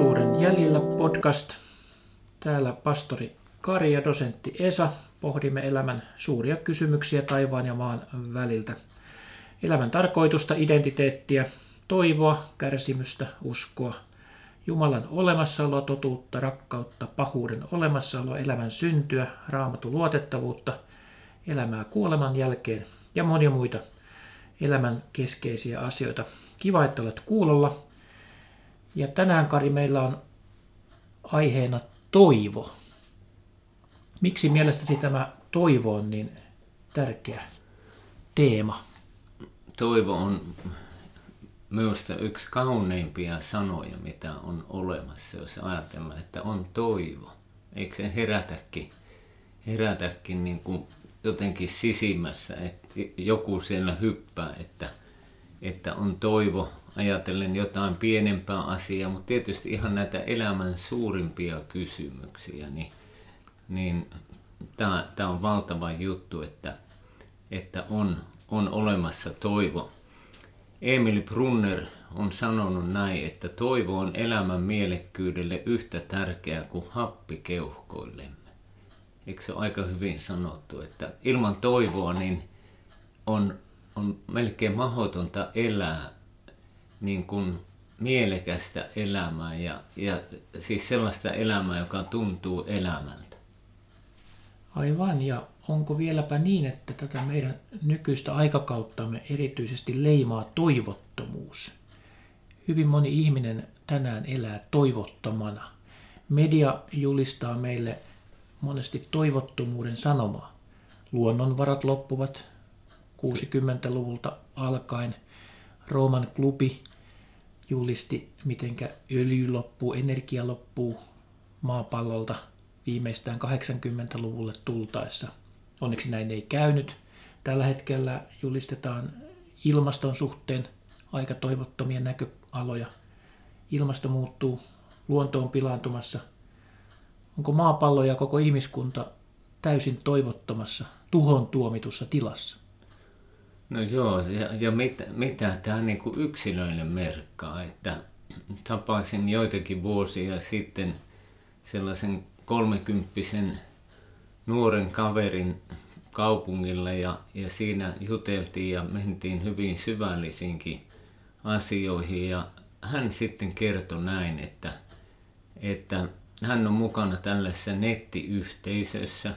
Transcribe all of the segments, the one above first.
Totuuden jäljellä podcast. Täällä pastori Kari ja dosentti Esa. Pohdimme elämän suuria kysymyksiä taivaan ja maan väliltä. Elämän tarkoitusta, identiteettiä, toivoa, kärsimystä, uskoa, Jumalan olemassaoloa, totuutta, rakkautta, pahuuden olemassaoloa, elämän syntyä, raamatun luotettavuutta, elämää kuoleman jälkeen ja monia muita elämän keskeisiä asioita. Kiva, että olet kuulolla. Ja tänään, Kari, meillä on aiheena toivo. Miksi mielestäsi tämä toivo on niin tärkeä teema? Toivo on minusta yksi kauneimpia sanoja, mitä on olemassa, jos ajatellaan, että on toivo. Eikö se herätäkin, herätäkin niin kuin jotenkin sisimmässä, että joku siellä hyppää, että, että on toivo ajatellen jotain pienempää asiaa, mutta tietysti ihan näitä elämän suurimpia kysymyksiä, niin, niin tämä on valtava juttu, että, että on, on olemassa toivo. Emil Brunner on sanonut näin, että toivo on elämän mielekkyydelle yhtä tärkeää kuin happi keuhkoillemme. Eikö se ole aika hyvin sanottu, että ilman toivoa niin on, on melkein mahdotonta elää niin kuin mielekästä elämää ja, ja siis sellaista elämää, joka tuntuu elämältä. Aivan, ja onko vieläpä niin, että tätä meidän nykyistä aikakauttamme erityisesti leimaa toivottomuus? Hyvin moni ihminen tänään elää toivottomana. Media julistaa meille monesti toivottomuuden sanomaa. Luonnonvarat loppuvat 60-luvulta alkaen. Rooman klubi julisti, mitenkä öljy loppuu, energia loppuu maapallolta viimeistään 80-luvulle tultaessa. Onneksi näin ei käynyt. Tällä hetkellä julistetaan ilmaston suhteen aika toivottomia näköaloja. Ilmasto muuttuu, luonto on pilaantumassa. Onko maapallo ja koko ihmiskunta täysin toivottomassa, tuhon tuomitussa tilassa? No joo, ja, ja mitä, mitä tämä niinku yksilöille merkkaa, että tapasin joitakin vuosia sitten sellaisen kolmekymppisen nuoren kaverin kaupungille ja, ja siinä juteltiin ja mentiin hyvin syvällisiinkin asioihin. Ja hän sitten kertoi näin, että, että hän on mukana tällaisessa nettiyhteisössä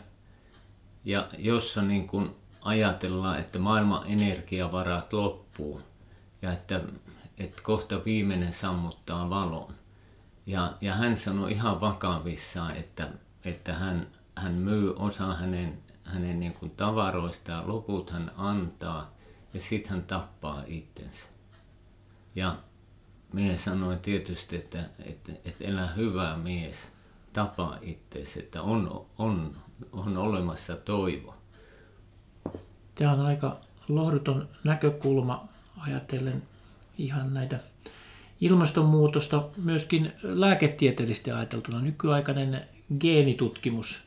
ja jossa niin kuin ajatellaan, että maailman energiavarat loppuu ja että, että kohta viimeinen sammuttaa valon. Ja, ja hän sanoi ihan vakavissaan, että, että hän, hän myy osa hänen, hänen niin kuin tavaroista ja loput hän antaa ja sitten hän tappaa itsensä. Ja mies sanoi tietysti, että, että, että elä hyvä mies, tapaa itsesi, että on, on, on olemassa toivo. Tämä on aika lohduton näkökulma ajatellen ihan näitä ilmastonmuutosta myöskin lääketieteellisesti ajateltuna. Nykyaikainen geenitutkimus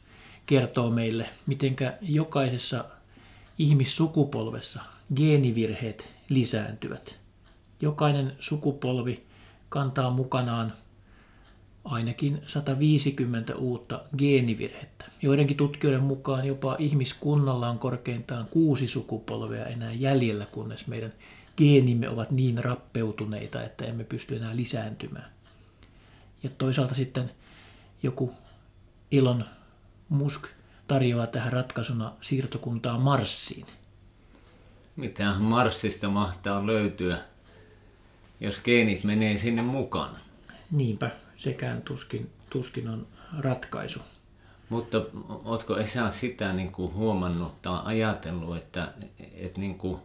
kertoo meille, miten jokaisessa ihmissukupolvessa geenivirheet lisääntyvät. Jokainen sukupolvi kantaa mukanaan ainakin 150 uutta geenivirhettä. Joidenkin tutkijoiden mukaan jopa ihmiskunnalla on korkeintaan kuusi sukupolvea enää jäljellä, kunnes meidän geenimme ovat niin rappeutuneita, että emme pysty enää lisääntymään. Ja toisaalta sitten joku Elon Musk tarjoaa tähän ratkaisuna siirtokuntaa Marsiin. Mitä Marsista mahtaa löytyä, jos geenit menee sinne mukana? Niinpä, sekään tuskin, tuskin on ratkaisu. Mutta oletko Esa sitä niin kuin huomannut tai ajatellut, että, että niin kuin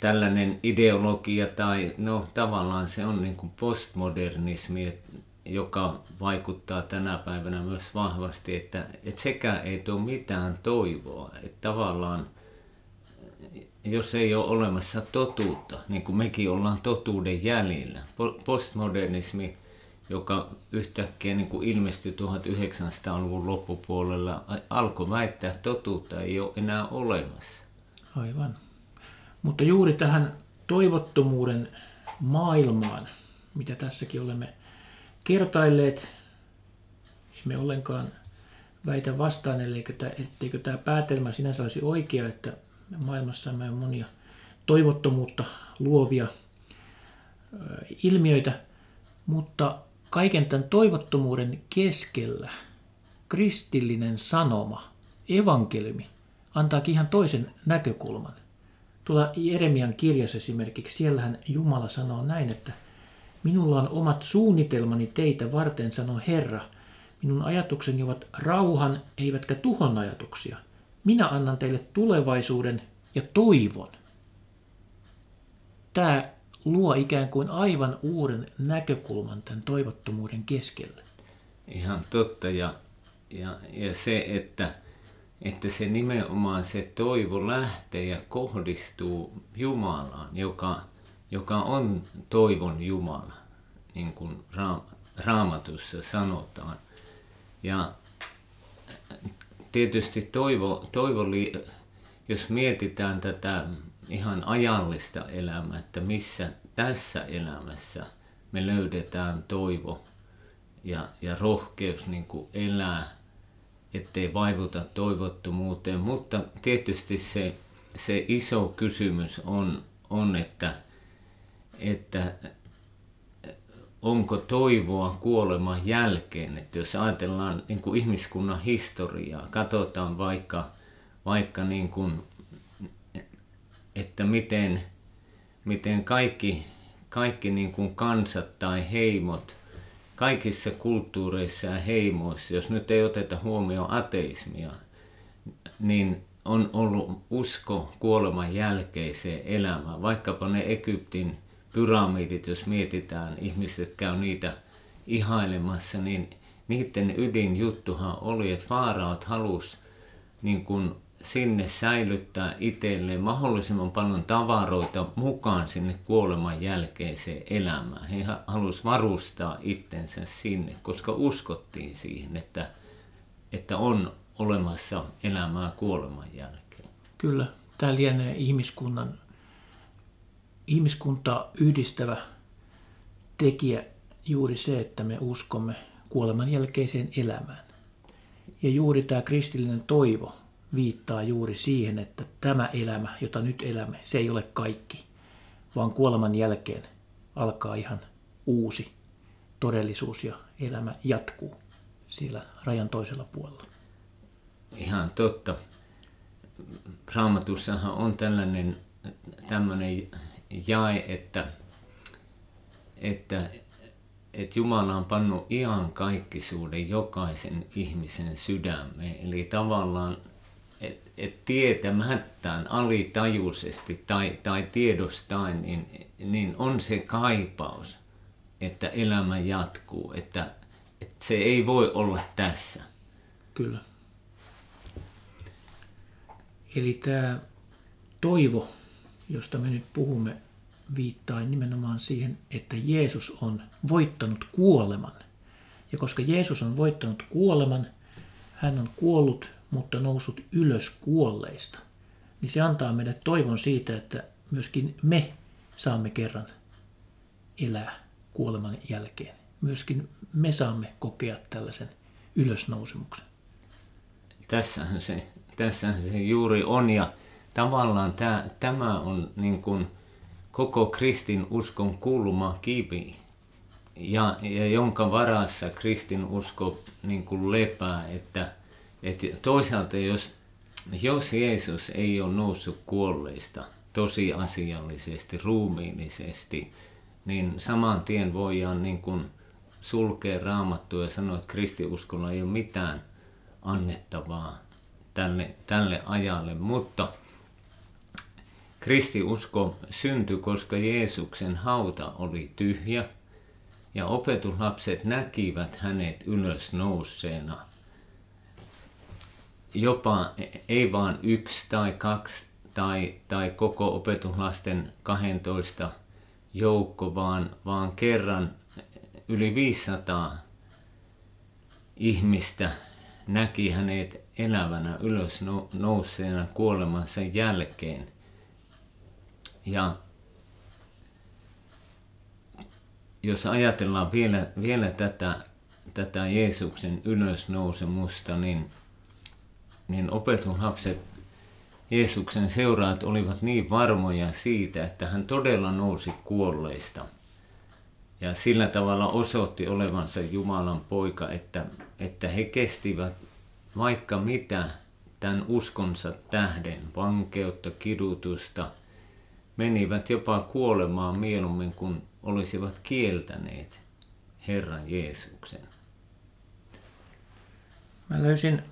tällainen ideologia tai no tavallaan se on niin kuin postmodernismi, joka vaikuttaa tänä päivänä myös vahvasti, että, että sekä ei tuo mitään toivoa, että tavallaan jos ei ole olemassa totuutta, niin kuin mekin ollaan totuuden jäljellä. Postmodernismi, joka yhtäkkiä niin kuin ilmestyi 1900-luvun loppupuolella, alkoi väittää, että totuutta ei ole enää olemassa. Aivan. Mutta juuri tähän toivottomuuden maailmaan, mitä tässäkin olemme kertailleet. Emme ollenkaan väitä vastaan, etteikö tämä päätelmä sinänsä olisi oikea, että maailmassa on monia toivottomuutta luovia ilmiöitä, mutta kaiken tämän toivottomuuden keskellä kristillinen sanoma, evankeliumi, antaakin ihan toisen näkökulman. Tuolla Jeremian kirjassa esimerkiksi, siellähän Jumala sanoo näin, että Minulla on omat suunnitelmani teitä varten, sanoo Herra. Minun ajatukseni ovat rauhan, eivätkä tuhon ajatuksia. Minä annan teille tulevaisuuden ja toivon. Tämä luo ikään kuin aivan uuden näkökulman tämän toivottomuuden keskelle. Ihan totta. Ja, ja, ja se, että, että se nimenomaan se toivo lähtee ja kohdistuu Jumalaan, joka, joka on toivon Jumala, niin kuin raamatussa sanotaan. Ja tietysti toivo, toivo jos mietitään tätä ihan ajallista elämää, että missä tässä elämässä me löydetään toivo ja, ja rohkeus niin kuin elää, ettei vaivuta toivottomuuteen. Mutta tietysti se, se iso kysymys on, on että, että onko toivoa kuoleman jälkeen. Että jos ajatellaan niin kuin ihmiskunnan historiaa, katsotaan vaikka, vaikka niin kuin, että miten, miten kaikki, kaikki niin kuin kansat tai heimot, kaikissa kulttuureissa ja heimoissa, jos nyt ei oteta huomioon ateismia, niin on ollut usko kuoleman jälkeiseen elämään. Vaikkapa ne Egyptin pyramidit, jos mietitään, ihmiset käy niitä ihailemassa, niin niiden ydinjuttuhan oli, että vaaraat halus niin kun sinne säilyttää itselleen mahdollisimman paljon tavaroita mukaan sinne kuoleman jälkeiseen elämään. He halusivat varustaa itsensä sinne, koska uskottiin siihen, että, että on olemassa elämää kuoleman jälkeen. Kyllä, tämä lienee ihmiskunnan ihmiskuntaa yhdistävä tekijä juuri se, että me uskomme kuoleman jälkeiseen elämään. Ja juuri tämä kristillinen toivo viittaa juuri siihen, että tämä elämä, jota nyt elämme, se ei ole kaikki, vaan kuoleman jälkeen alkaa ihan uusi todellisuus ja elämä jatkuu siellä rajan toisella puolella. Ihan totta. Raamatussahan on tällainen tämmöinen jae, että, että, että Jumala on pannut kaikkisuuden jokaisen ihmisen sydämeen. Eli tavallaan, et tietämättään, alitajuisesti tai, tai tiedostain, niin, niin on se kaipaus, että elämä jatkuu, että, että se ei voi olla tässä. Kyllä. Eli tämä toivo josta me nyt puhumme, viittaa nimenomaan siihen, että Jeesus on voittanut kuoleman. Ja koska Jeesus on voittanut kuoleman, hän on kuollut, mutta noussut ylös kuolleista, niin se antaa meille toivon siitä, että myöskin me saamme kerran elää kuoleman jälkeen. Myöskin me saamme kokea tällaisen ylösnousemuksen. Tässähän se, tässähän se juuri on ja tavallaan tämä, tämä on niin kuin koko kristin uskon kulma kivi, ja, ja jonka varassa kristin usko niin lepää, että, että toisaalta jos, jos Jeesus ei ole noussut kuolleista tosiasiallisesti, ruumiillisesti, niin saman tien voidaan niin kuin sulkea raamattua ja sanoa, että kristiuskolla ei ole mitään annettavaa tälle, tälle ajalle, mutta – Kristiusko syntyi, koska Jeesuksen hauta oli tyhjä ja opetuslapset näkivät hänet ylös nousseena. Jopa ei vain yksi tai kaksi tai, tai koko opetuslasten 12 joukko, vaan, vaan kerran yli 500 ihmistä näki hänet elävänä ylös nousseena kuolemansa jälkeen – ja jos ajatellaan vielä, vielä tätä, tätä Jeesuksen ylösnousemusta, niin, niin opetuslapset, Jeesuksen seuraat olivat niin varmoja siitä, että hän todella nousi kuolleista. Ja sillä tavalla osoitti olevansa Jumalan poika, että, että he kestivät vaikka mitä tämän uskonsa tähden, vankeutta, kidutusta, menivät jopa kuolemaan mieluummin kuin olisivat kieltäneet Herran Jeesuksen. Mä löysin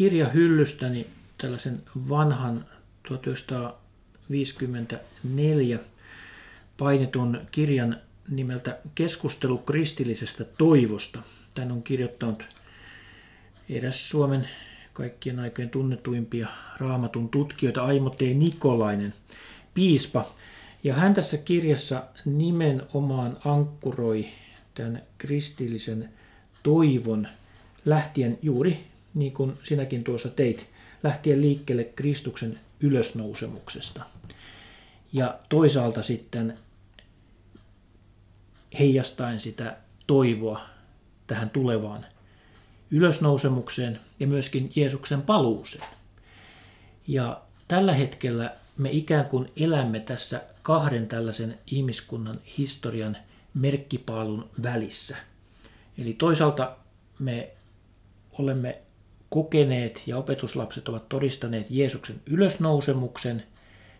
kirjahyllystäni tällaisen vanhan 1954 painetun kirjan nimeltä Keskustelu kristillisestä toivosta. Tän on kirjoittanut eräs Suomen kaikkien aikojen tunnetuimpia raamatun tutkijoita Aimo T. Nikolainen, piispa. Ja hän tässä kirjassa nimenomaan ankkuroi tämän kristillisen toivon lähtien juuri niin kuin sinäkin tuossa teit, lähtien liikkeelle Kristuksen ylösnousemuksesta. Ja toisaalta sitten heijastaen sitä toivoa tähän tulevaan ylösnousemukseen ja myöskin Jeesuksen paluuseen. Ja tällä hetkellä me ikään kuin elämme tässä kahden tällaisen ihmiskunnan historian merkkipaalun välissä. Eli toisaalta me olemme kokeneet ja opetuslapset ovat todistaneet Jeesuksen ylösnousemuksen.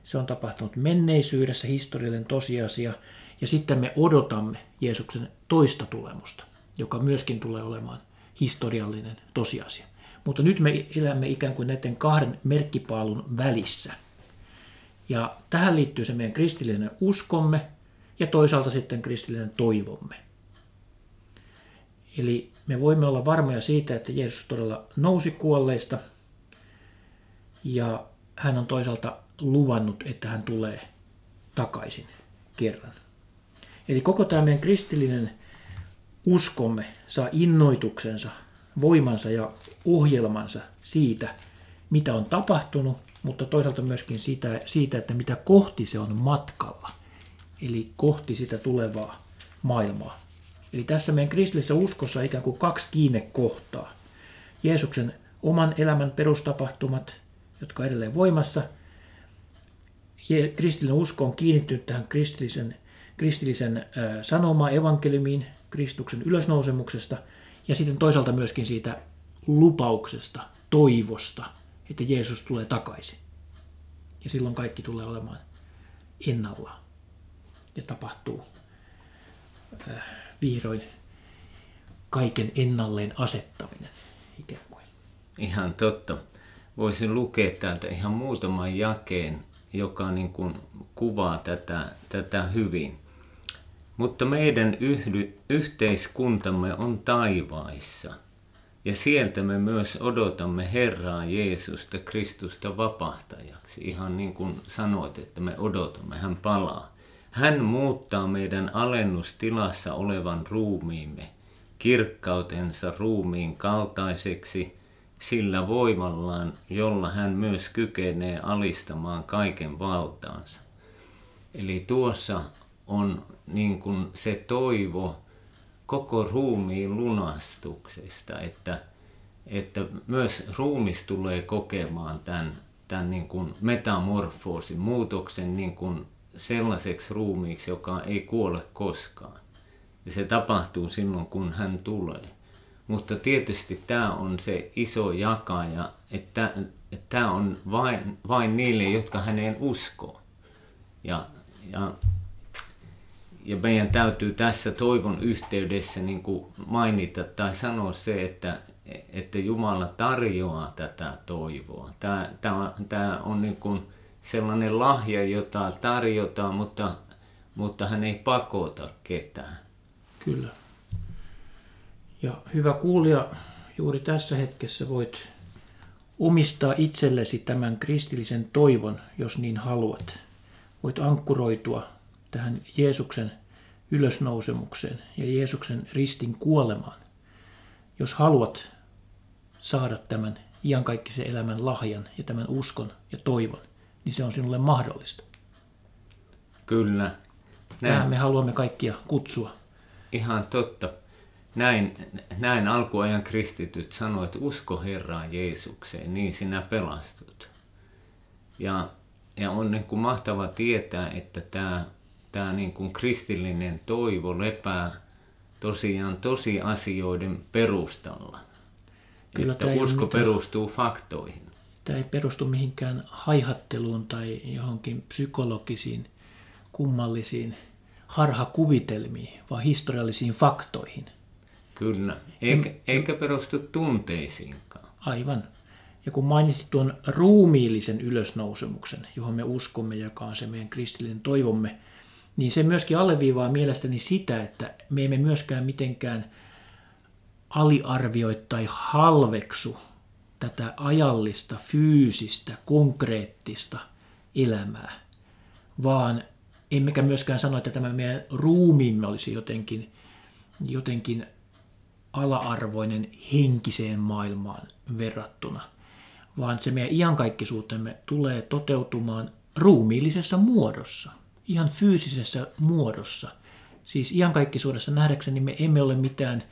Se on tapahtunut menneisyydessä, historiallinen tosiasia. Ja sitten me odotamme Jeesuksen toista tulemusta, joka myöskin tulee olemaan historiallinen tosiasia. Mutta nyt me elämme ikään kuin näiden kahden merkkipaalun välissä. Ja tähän liittyy se meidän kristillinen uskomme ja toisaalta sitten kristillinen toivomme. Eli me voimme olla varmoja siitä, että Jeesus todella nousi kuolleista ja hän on toisaalta luvannut, että hän tulee takaisin kerran. Eli koko tämä meidän kristillinen uskomme saa innoituksensa, voimansa ja ohjelmansa siitä, mitä on tapahtunut, mutta toisaalta myöskin siitä, siitä, että mitä kohti se on matkalla. Eli kohti sitä tulevaa maailmaa. Eli tässä meidän kristillisessä uskossa on ikään kuin kaksi kiinnekohtaa. Jeesuksen oman elämän perustapahtumat, jotka on edelleen voimassa. Kristillinen usko on kiinnittynyt tähän kristillisen, kristillisen sanomaan evankeliumiin, Kristuksen ylösnousemuksesta ja sitten toisaalta myöskin siitä lupauksesta, toivosta, että Jeesus tulee takaisin. Ja silloin kaikki tulee olemaan ennallaan ja tapahtuu äh, vihdoin kaiken ennalleen asettaminen ikään kuin. Ihan totta. Voisin lukea täältä ihan muutaman jakeen, joka niin kuin kuvaa tätä, tätä hyvin. Mutta meidän yhdy, yhteiskuntamme on taivaissa, ja sieltä me myös odotamme Herraa Jeesusta Kristusta vapahtajaksi. Ihan niin kuin sanoit, että me odotamme, hän palaa. Hän muuttaa meidän alennustilassa olevan ruumiimme kirkkautensa ruumiin kaltaiseksi sillä voimallaan, jolla hän myös kykenee alistamaan kaiken valtaansa. Eli tuossa on niin kuin se toivo koko ruumiin lunastuksesta, että, että myös ruumis tulee kokemaan tämän, tämän niin kuin metamorfoosin, muutoksen niin kuin sellaiseksi ruumiiksi, joka ei kuole koskaan. Ja se tapahtuu silloin, kun hän tulee. Mutta tietysti tämä on se iso jakaja, että, tämä on vain, vain niille, jotka häneen uskoo. Ja, ja ja meidän täytyy tässä toivon yhteydessä niin kuin mainita tai sanoa se, että, että Jumala tarjoaa tätä toivoa. Tämä, tämä, tämä on niin kuin sellainen lahja, jota tarjotaan, mutta, mutta hän ei pakota ketään. Kyllä. Ja hyvä kuulija, juuri tässä hetkessä voit omistaa itsellesi tämän kristillisen toivon, jos niin haluat. Voit ankkuroitua tähän Jeesuksen ylösnousemukseen ja Jeesuksen ristin kuolemaan. Jos haluat saada tämän iankaikkisen elämän lahjan ja tämän uskon ja toivon, niin se on sinulle mahdollista. Kyllä. Näin. Tähän me haluamme kaikkia kutsua ihan totta. Näin, näin alkuajan kristityt sanoivat, että usko Herraan Jeesukseen, niin sinä pelastut. Ja, ja on niin kuin mahtava tietää, että tämä, tämä niin kuin kristillinen toivo lepää tosiaan tosiasioiden perustalla. Kyllä että usko perustuu faktoihin. Tämä ei perustu mihinkään haihatteluun tai johonkin psykologisiin, kummallisiin harhakuvitelmiin, vaan historiallisiin faktoihin. Kyllä, eikä, eikä perustu tunteisiinkaan. Aivan. Ja kun mainitsit tuon ruumiillisen ylösnousemuksen, johon me uskomme, joka on se meidän kristillinen toivomme, niin se myöskin alleviivaa mielestäni sitä, että me emme myöskään mitenkään aliarvioi tai halveksu tätä ajallista, fyysistä, konkreettista elämää, vaan emmekä myöskään sano, että tämä meidän ruumiimme olisi jotenkin, jotenkin ala-arvoinen henkiseen maailmaan verrattuna, vaan se meidän iankaikkisuutemme tulee toteutumaan ruumiillisessa muodossa, ihan fyysisessä muodossa. Siis iankaikkisuudessa nähdäkseni me emme ole mitään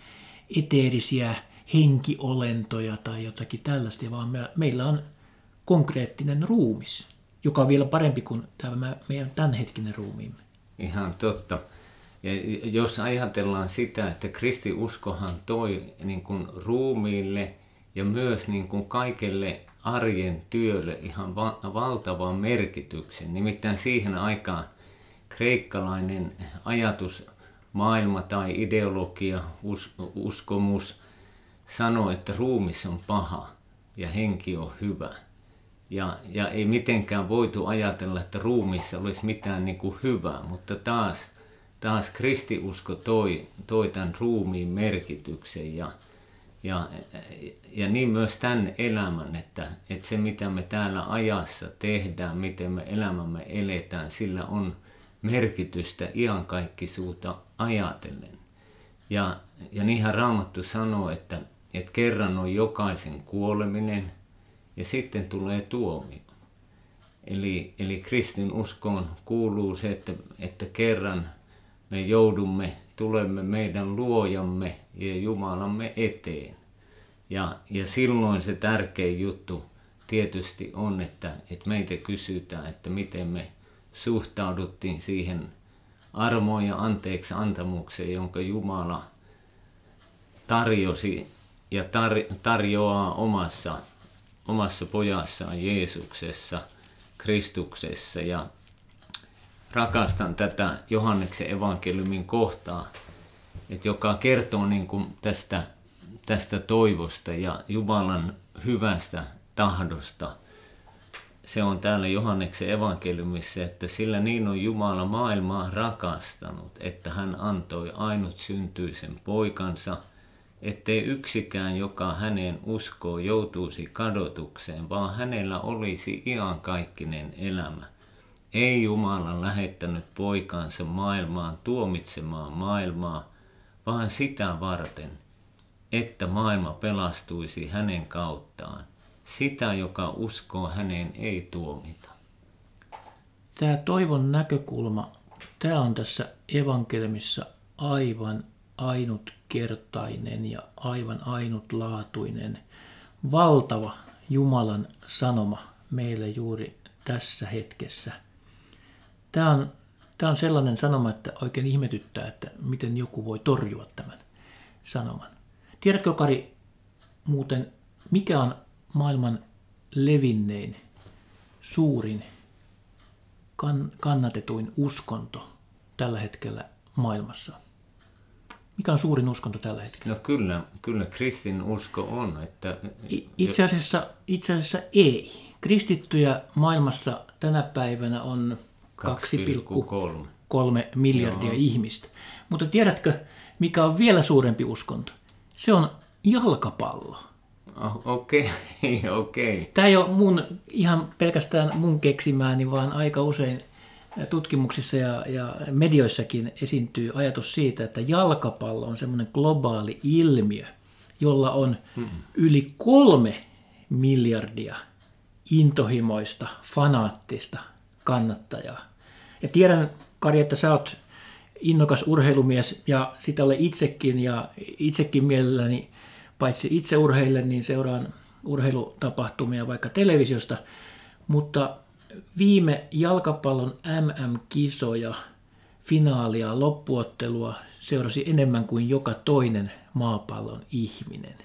eteerisiä henkiolentoja tai jotakin tällaista, vaan me, meillä on konkreettinen ruumis, joka on vielä parempi kuin tämä meidän tämänhetkinen ruumiimme. Ihan totta. Ja jos ajatellaan sitä, että kristiuskohan toi niin kuin ruumiille ja myös niin kuin kaikelle arjen työlle ihan va- valtavan merkityksen. Nimittäin siihen aikaan kreikkalainen ajatus, maailma tai ideologia, us- uskomus sanoi, että ruumis on paha ja henki on hyvä. Ja, ja ei mitenkään voitu ajatella, että ruumissa olisi mitään niin kuin hyvää, mutta taas, taas kristiusko toi, toi tämän ruumiin merkityksen ja, ja, ja niin myös tämän elämän, että, että se mitä me täällä ajassa tehdään, miten me elämämme eletään, sillä on merkitystä iankaikkisuutta ajatellen. Ja, ja niinhän Raamattu sanoo, että, että kerran on jokaisen kuoleminen ja sitten tulee tuomio. Eli, eli kristin uskoon kuuluu se, että, että kerran me joudumme, tulemme meidän luojamme ja Jumalamme eteen. Ja, ja silloin se tärkein juttu tietysti on, että, että meitä kysytään, että miten me suhtauduttiin siihen armoon ja anteeksi antamukseen, jonka Jumala tarjosi ja tar- tarjoaa omassa, omassa pojassaan Jeesuksessa, Kristuksessa. Ja rakastan tätä Johanneksen evankeliumin kohtaa, että joka kertoo niin kuin tästä, tästä toivosta ja Jumalan hyvästä tahdosta. Se on täällä Johanneksen evankeliumissa, että sillä niin on Jumala maailmaa rakastanut, että hän antoi ainut syntyisen poikansa, ettei yksikään, joka häneen uskoo, joutuisi kadotukseen, vaan hänellä olisi iankaikkinen elämä. Ei Jumala lähettänyt poikansa maailmaan tuomitsemaan maailmaa, vaan sitä varten, että maailma pelastuisi hänen kauttaan. Sitä, joka uskoo häneen, ei tuomita. Tämä toivon näkökulma, tämä on tässä evankelmissa aivan ainutkertainen ja aivan ainutlaatuinen, valtava Jumalan sanoma meille juuri tässä hetkessä. Tämä on, tämä on sellainen sanoma, että oikein ihmetyttää, että miten joku voi torjua tämän sanoman. Tiedätkö, Kari, muuten, mikä on maailman levinnein, suurin, kan, kannatetuin uskonto tällä hetkellä maailmassa? Mikä on suurin uskonto tällä hetkellä? No kyllä, kyllä kristin usko on. Että... Itse, asiassa, itse asiassa ei. Kristittyjä maailmassa tänä päivänä on 2,3 miljardia Joo. ihmistä. Mutta tiedätkö, mikä on vielä suurempi uskonto? Se on jalkapallo. Oh, okei, okay, okei. Okay. Tämä ei ole mun, ihan pelkästään mun keksimääni, vaan aika usein tutkimuksissa ja, ja medioissakin esiintyy ajatus siitä, että jalkapallo on semmoinen globaali ilmiö, jolla on hmm. yli kolme miljardia intohimoista, fanaattista kannattajaa. Ja tiedän, Kari, että sä oot innokas urheilumies ja sitä olen itsekin ja itsekin mielelläni paitsi itse urheilen, niin seuraan urheilutapahtumia vaikka televisiosta, mutta viime jalkapallon MM-kisoja, finaalia, loppuottelua seurasi enemmän kuin joka toinen maapallon ihminen.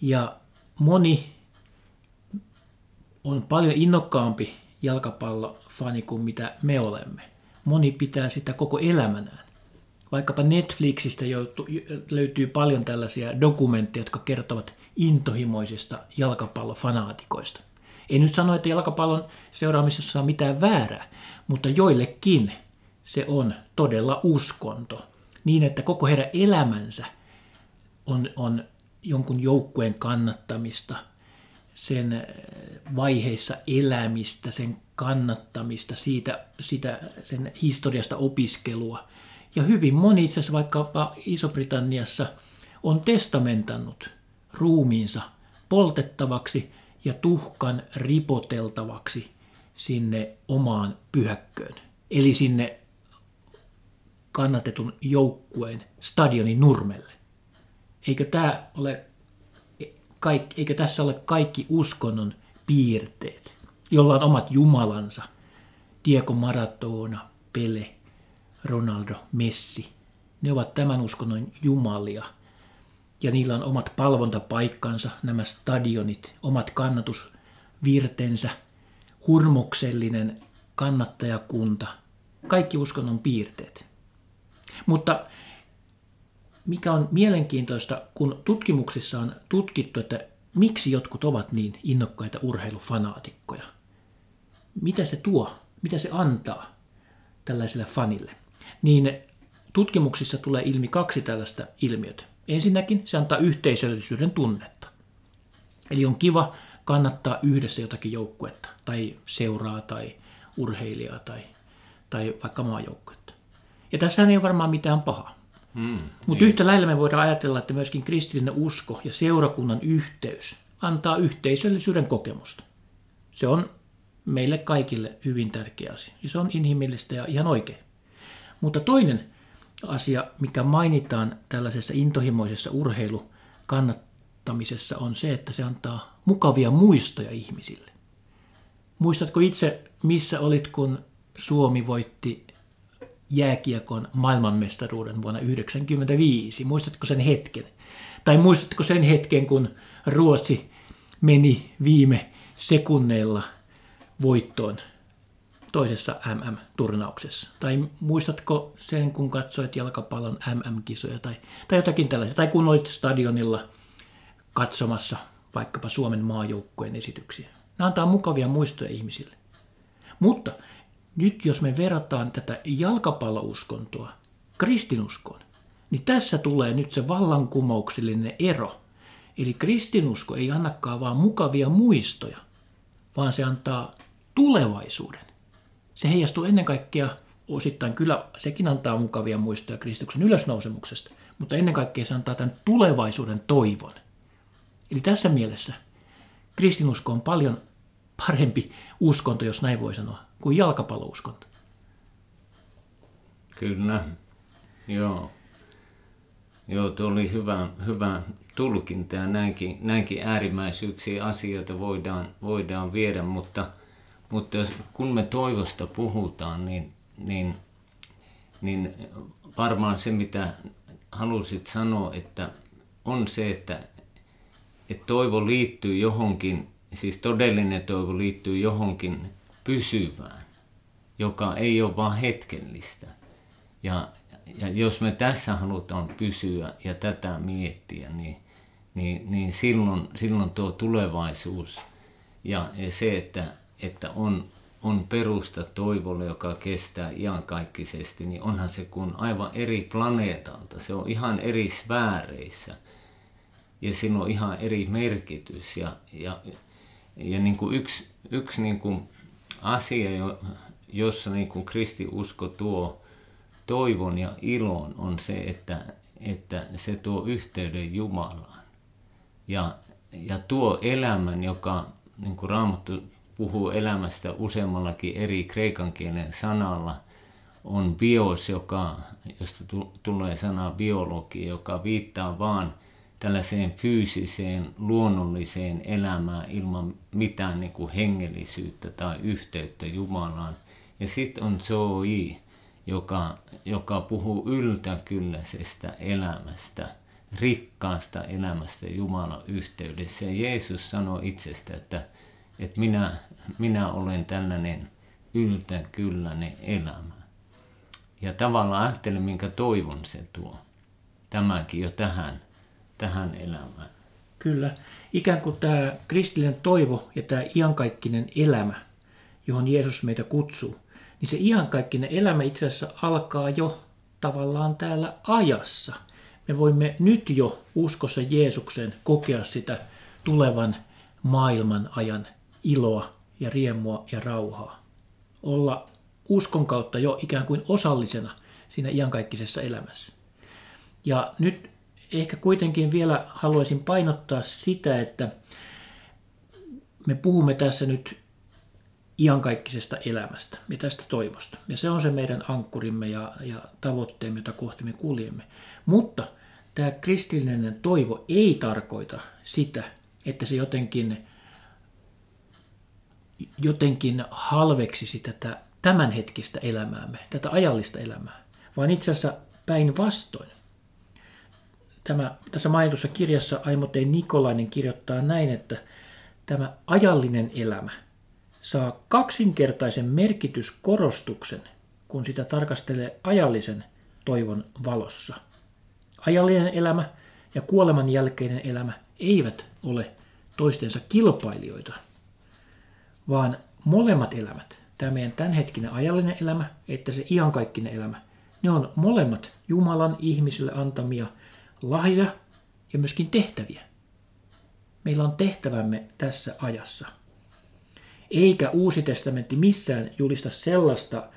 Ja moni on paljon innokkaampi jalkapallofani kuin mitä me olemme. Moni pitää sitä koko elämänään. Vaikkapa Netflixistä löytyy paljon tällaisia dokumentteja, jotka kertovat intohimoisista jalkapallofanaatikoista. Ei nyt sano, että jalkapallon seuraamisessa on mitään väärää, mutta joillekin se on todella uskonto. Niin, että koko heidän elämänsä on, on jonkun joukkueen kannattamista, sen eh, vaiheissa elämistä, sen kannattamista, siitä, sitä, sen historiasta opiskelua. Ja hyvin moni itse asiassa vaikkapa Iso-Britanniassa on testamentannut ruumiinsa poltettavaksi ja tuhkan ripoteltavaksi sinne omaan pyhäkköön. Eli sinne kannatetun joukkueen stadionin nurmelle. Eikö, tämä ole, kaikki, eikö tässä ole kaikki uskonnon piirteet, jolla on omat jumalansa? Diego Maradona, Pele, Ronaldo, Messi. Ne ovat tämän uskonnon jumalia. Ja niillä on omat palvontapaikkansa, nämä stadionit, omat kannatusvirtensä, hurmoksellinen kannattajakunta, kaikki uskonnon piirteet. Mutta mikä on mielenkiintoista, kun tutkimuksissa on tutkittu, että miksi jotkut ovat niin innokkaita urheilufanaatikkoja. Mitä se tuo, mitä se antaa tällaiselle fanille? Niin tutkimuksissa tulee ilmi kaksi tällaista ilmiötä. Ensinnäkin se antaa yhteisöllisyyden tunnetta. Eli on kiva kannattaa yhdessä jotakin joukkuetta, tai seuraa, tai urheilijaa, tai, tai vaikka maajoukkuetta. Ja tässä ei ole varmaan mitään pahaa. Hmm, Mutta yhtä lailla me voidaan ajatella, että myöskin kristillinen usko ja seurakunnan yhteys antaa yhteisöllisyyden kokemusta. Se on meille kaikille hyvin tärkeä asia. Ja se on inhimillistä ja ihan oikein. Mutta toinen asia, mikä mainitaan tällaisessa intohimoisessa urheilukannattamisessa, on se, että se antaa mukavia muistoja ihmisille. Muistatko itse, missä olit, kun Suomi voitti jääkiekon maailmanmestaruuden vuonna 1995. Muistatko sen hetken? Tai muistatko sen hetken, kun Ruotsi meni viime sekunneilla voittoon toisessa MM-turnauksessa? Tai muistatko sen, kun katsoit jalkapallon MM-kisoja tai, tai jotakin tällaista? Tai kun olit stadionilla katsomassa vaikkapa Suomen maajoukkojen esityksiä. Nämä antaa mukavia muistoja ihmisille. Mutta nyt jos me verrataan tätä jalkapallouskontoa kristinuskoon, niin tässä tulee nyt se vallankumouksellinen ero. Eli kristinusko ei annakaan vaan mukavia muistoja, vaan se antaa tulevaisuuden. Se heijastuu ennen kaikkea, osittain kyllä sekin antaa mukavia muistoja Kristuksen ylösnousemuksesta, mutta ennen kaikkea se antaa tämän tulevaisuuden toivon. Eli tässä mielessä kristinusko on paljon parempi uskonto, jos näin voi sanoa, kuin jalkapallouskonto. Kyllä, joo. Joo, tuo oli hyvä, hyvä tulkinta ja näinkin, näinkin äärimmäisyyksiä asioita voidaan, voidaan viedä, mutta, mutta jos, kun me toivosta puhutaan, niin, niin, niin varmaan se, mitä halusit sanoa, että on se, että, että toivo liittyy johonkin, siis todellinen toivo liittyy johonkin pysyvään, joka ei ole vain hetkellistä. Ja, ja jos me tässä halutaan pysyä ja tätä miettiä, niin, niin, niin silloin, silloin tuo tulevaisuus ja, ja se, että, että on, on perusta toivolle, joka kestää iankaikkisesti, niin onhan se kuin aivan eri planeetalta. Se on ihan eri sfääreissä ja sillä on ihan eri merkitys. Ja, ja, ja niin kuin yksi, yksi niin kuin asia, jossa niin kuin kristiusko tuo toivon ja ilon, on se, että, että se tuo yhteyden Jumalaan. Ja, ja tuo elämän, joka niin kuin Raamattu puhuu elämästä useammallakin eri kreikan kielen sanalla, on bios, joka, josta tulee sana biologi, joka viittaa vaan tällaiseen fyysiseen, luonnolliseen elämään ilman mitään niin kuin hengellisyyttä tai yhteyttä Jumalaan. Ja sitten on Zoe, joka, joka puhuu yltäkylläisestä elämästä, rikkaasta elämästä Jumalan yhteydessä. Ja Jeesus sanoi itsestä, että, että minä, minä olen tällainen yltäkylläinen elämä. Ja tavallaan ajattelen, minkä toivon se tuo. Tämäkin jo tähän, tähän elämään. Kyllä. Ikään kuin tämä kristillinen toivo ja tämä iankaikkinen elämä, johon Jeesus meitä kutsuu, niin se iankaikkinen elämä itse asiassa alkaa jo tavallaan täällä ajassa. Me voimme nyt jo uskossa Jeesukseen kokea sitä tulevan maailman ajan iloa ja riemua ja rauhaa. Olla uskon kautta jo ikään kuin osallisena siinä iankaikkisessa elämässä. Ja nyt ehkä kuitenkin vielä haluaisin painottaa sitä, että me puhumme tässä nyt iankaikkisesta elämästä ja tästä toivosta. Ja se on se meidän ankkurimme ja, ja tavoitteemme, jota kohti me kuljemme. Mutta tämä kristillinen toivo ei tarkoita sitä, että se jotenkin, jotenkin halveksisi tätä tämänhetkistä elämäämme, tätä ajallista elämää, vaan itse asiassa päinvastoin. Tämä, tässä mainitussa kirjassa Aimotei Nikolainen kirjoittaa näin, että tämä ajallinen elämä saa kaksinkertaisen merkityskorostuksen, kun sitä tarkastelee ajallisen toivon valossa. Ajallinen elämä ja kuoleman jälkeinen elämä eivät ole toistensa kilpailijoita, vaan molemmat elämät tämä meidän tämänhetkinen ajallinen elämä, että se iankaikkinen elämä, ne on molemmat Jumalan ihmisille antamia lahja ja myöskin tehtäviä. Meillä on tehtävämme tässä ajassa. Eikä Uusi testamentti missään julista sellaista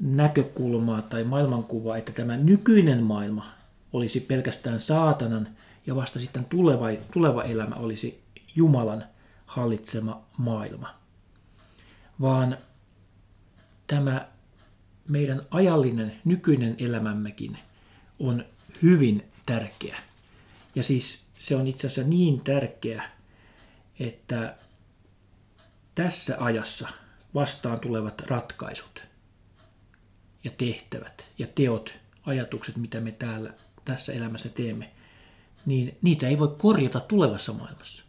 näkökulmaa tai maailmankuvaa, että tämä nykyinen maailma olisi pelkästään saatanan ja vasta sitten tuleva, tuleva elämä olisi Jumalan hallitsema maailma. Vaan tämä meidän ajallinen nykyinen elämämmekin on hyvin tärkeä. Ja siis se on itse asiassa niin tärkeä, että tässä ajassa vastaan tulevat ratkaisut ja tehtävät ja teot, ajatukset, mitä me täällä tässä elämässä teemme, niin niitä ei voi korjata tulevassa maailmassa.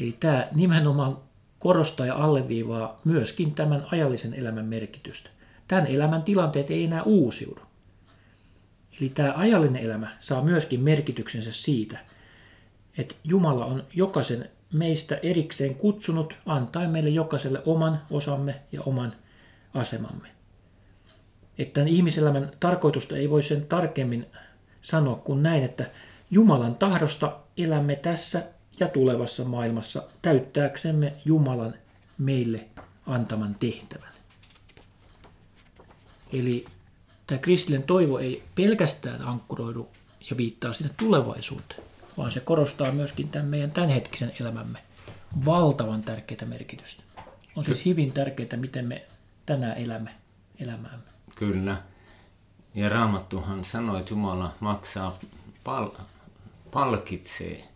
Eli tämä nimenomaan korostaa ja alleviivaa myöskin tämän ajallisen elämän merkitystä. Tämän elämän tilanteet ei enää uusiudu. Eli tämä ajallinen elämä saa myöskin merkityksensä siitä, että Jumala on jokaisen meistä erikseen kutsunut antaa meille jokaiselle oman osamme ja oman asemamme. Että tämän ihmiselämän tarkoitusta ei voi sen tarkemmin sanoa kuin näin, että Jumalan tahdosta elämme tässä ja tulevassa maailmassa täyttääksemme Jumalan meille antaman tehtävän. Eli tämä kristillinen toivo ei pelkästään ankkuroidu ja viittaa sinne tulevaisuuteen, vaan se korostaa myöskin tämän meidän tämänhetkisen elämämme valtavan tärkeitä merkitystä. On siis hyvin tärkeää, miten me tänään elämme elämäämme. Kyllä. Ja Raamattuhan sanoi, että Jumala maksaa, pal- palkitsee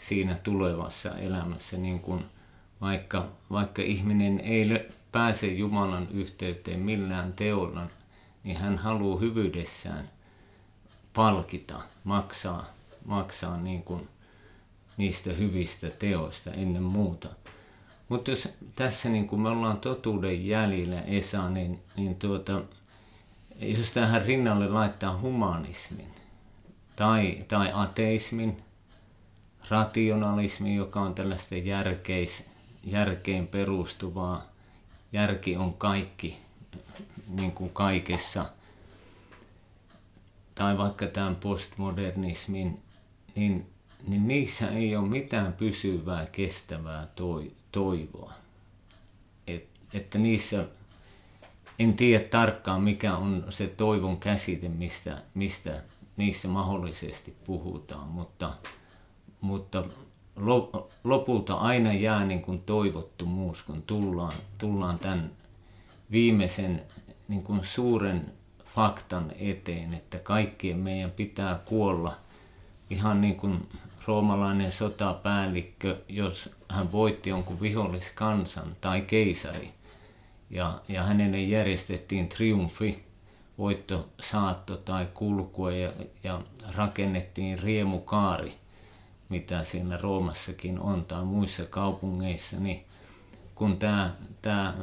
siinä tulevassa elämässä, niin kuin vaikka, vaikka ihminen ei pääse Jumalan yhteyteen millään teolla, niin hän haluaa hyvyydessään palkita, maksaa, maksaa niin kuin niistä hyvistä teoista ennen muuta. Mutta jos tässä niin kuin me ollaan totuuden jäljellä Esa, niin, niin tuota, jos tähän rinnalle laittaa humanismin tai, tai ateismin, rationalismi, joka on tällaista järkeis, järkeen perustuvaa. Järki on kaikki, niin kuin kaikessa. Tai vaikka tämän postmodernismin, niin, niin niissä ei ole mitään pysyvää, kestävää toi, toivoa. Et, että niissä, en tiedä tarkkaan mikä on se toivon käsite, mistä, mistä niissä mahdollisesti puhutaan, mutta mutta lopulta aina jää niin kuin toivottomuus, kun tullaan, tullaan tämän viimeisen niin kuin suuren faktan eteen, että kaikkien meidän pitää kuolla ihan niin kuin roomalainen sotapäällikkö, jos hän voitti jonkun viholliskansan tai keisari. Ja, ja hänelle järjestettiin triumfi, voitto, saatto tai kulkue ja, ja rakennettiin riemukaari, mitä siinä Roomassakin on tai muissa kaupungeissa, niin kun tämä, tämä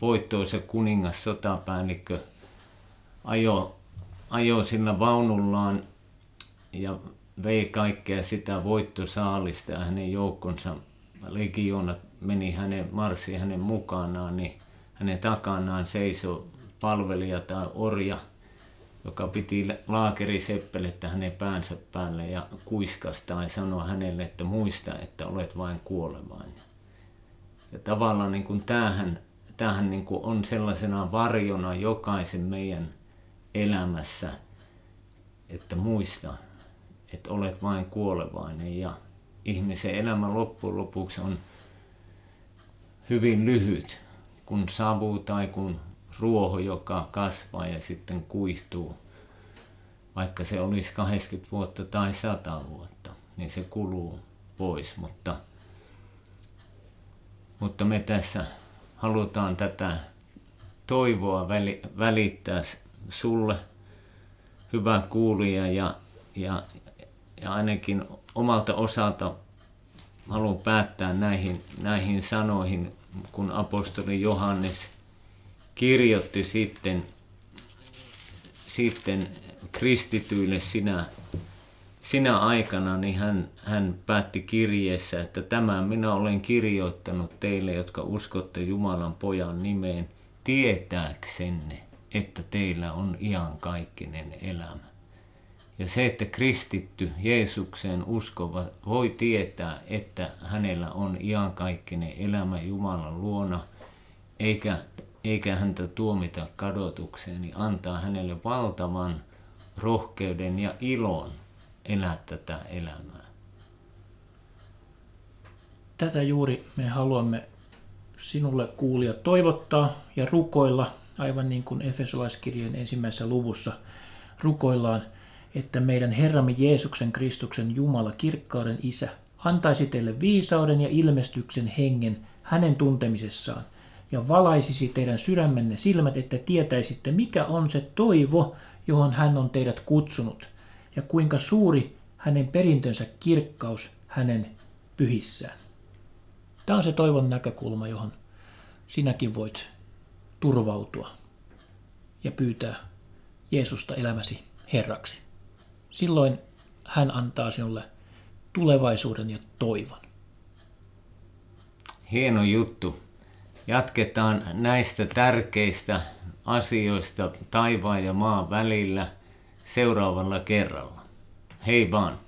voittoisa kuningas sotapäällikkö ajo, ajo sillä vaunullaan ja vei kaikkea sitä voittosaalista ja hänen joukkonsa legioonat meni hänen, marssi hänen mukanaan, niin hänen takanaan seisoi palvelija tai orja, joka piti laakeriseppelettä hänen päänsä päälle ja kuiskasta ja sanoi hänelle, että muista, että olet vain kuolevainen. Ja tavallaan niin kuin tämähän, tämähän niin kuin on sellaisena varjona jokaisen meidän elämässä, että muista, että olet vain kuolevainen ja ihmisen elämä loppujen lopuksi on hyvin lyhyt, kun savu tai kun ruoho, joka kasvaa ja sitten kuihtuu, vaikka se olisi 80 vuotta tai 100 vuotta, niin se kuluu pois, mutta, mutta me tässä halutaan tätä toivoa välittää sulle, hyvä kuulija, ja, ja, ja ainakin omalta osalta haluan päättää näihin, näihin sanoihin, kun apostoli Johannes kirjoitti sitten, sitten kristityille sinä, sinä aikana, niin hän, hän päätti kirjeessä, että tämä minä olen kirjoittanut teille, jotka uskotte Jumalan pojan nimeen, tietääksenne, että teillä on iankaikkinen elämä. Ja se, että kristitty Jeesukseen uskova voi tietää, että hänellä on iankaikkinen elämä Jumalan luona, eikä, eikä häntä tuomita kadotukseen, niin antaa hänelle valtavan rohkeuden ja ilon elää tätä elämää. Tätä juuri me haluamme sinulle kuulia toivottaa ja rukoilla, aivan niin kuin Efesolaiskirjeen ensimmäisessä luvussa rukoillaan – että meidän Herramme Jeesuksen Kristuksen Jumala, kirkkauden Isä, antaisi teille viisauden ja ilmestyksen hengen hänen tuntemisessaan, ja valaisisi teidän sydämenne silmät, että tietäisitte, mikä on se toivo, johon hän on teidät kutsunut, ja kuinka suuri hänen perintönsä kirkkaus hänen pyhissään. Tämä on se toivon näkökulma, johon sinäkin voit turvautua ja pyytää Jeesusta elämäsi Herraksi. Silloin hän antaa sinulle tulevaisuuden ja toivon. Hieno juttu. Jatketaan näistä tärkeistä asioista taivaan ja maan välillä seuraavalla kerralla. Hei vaan!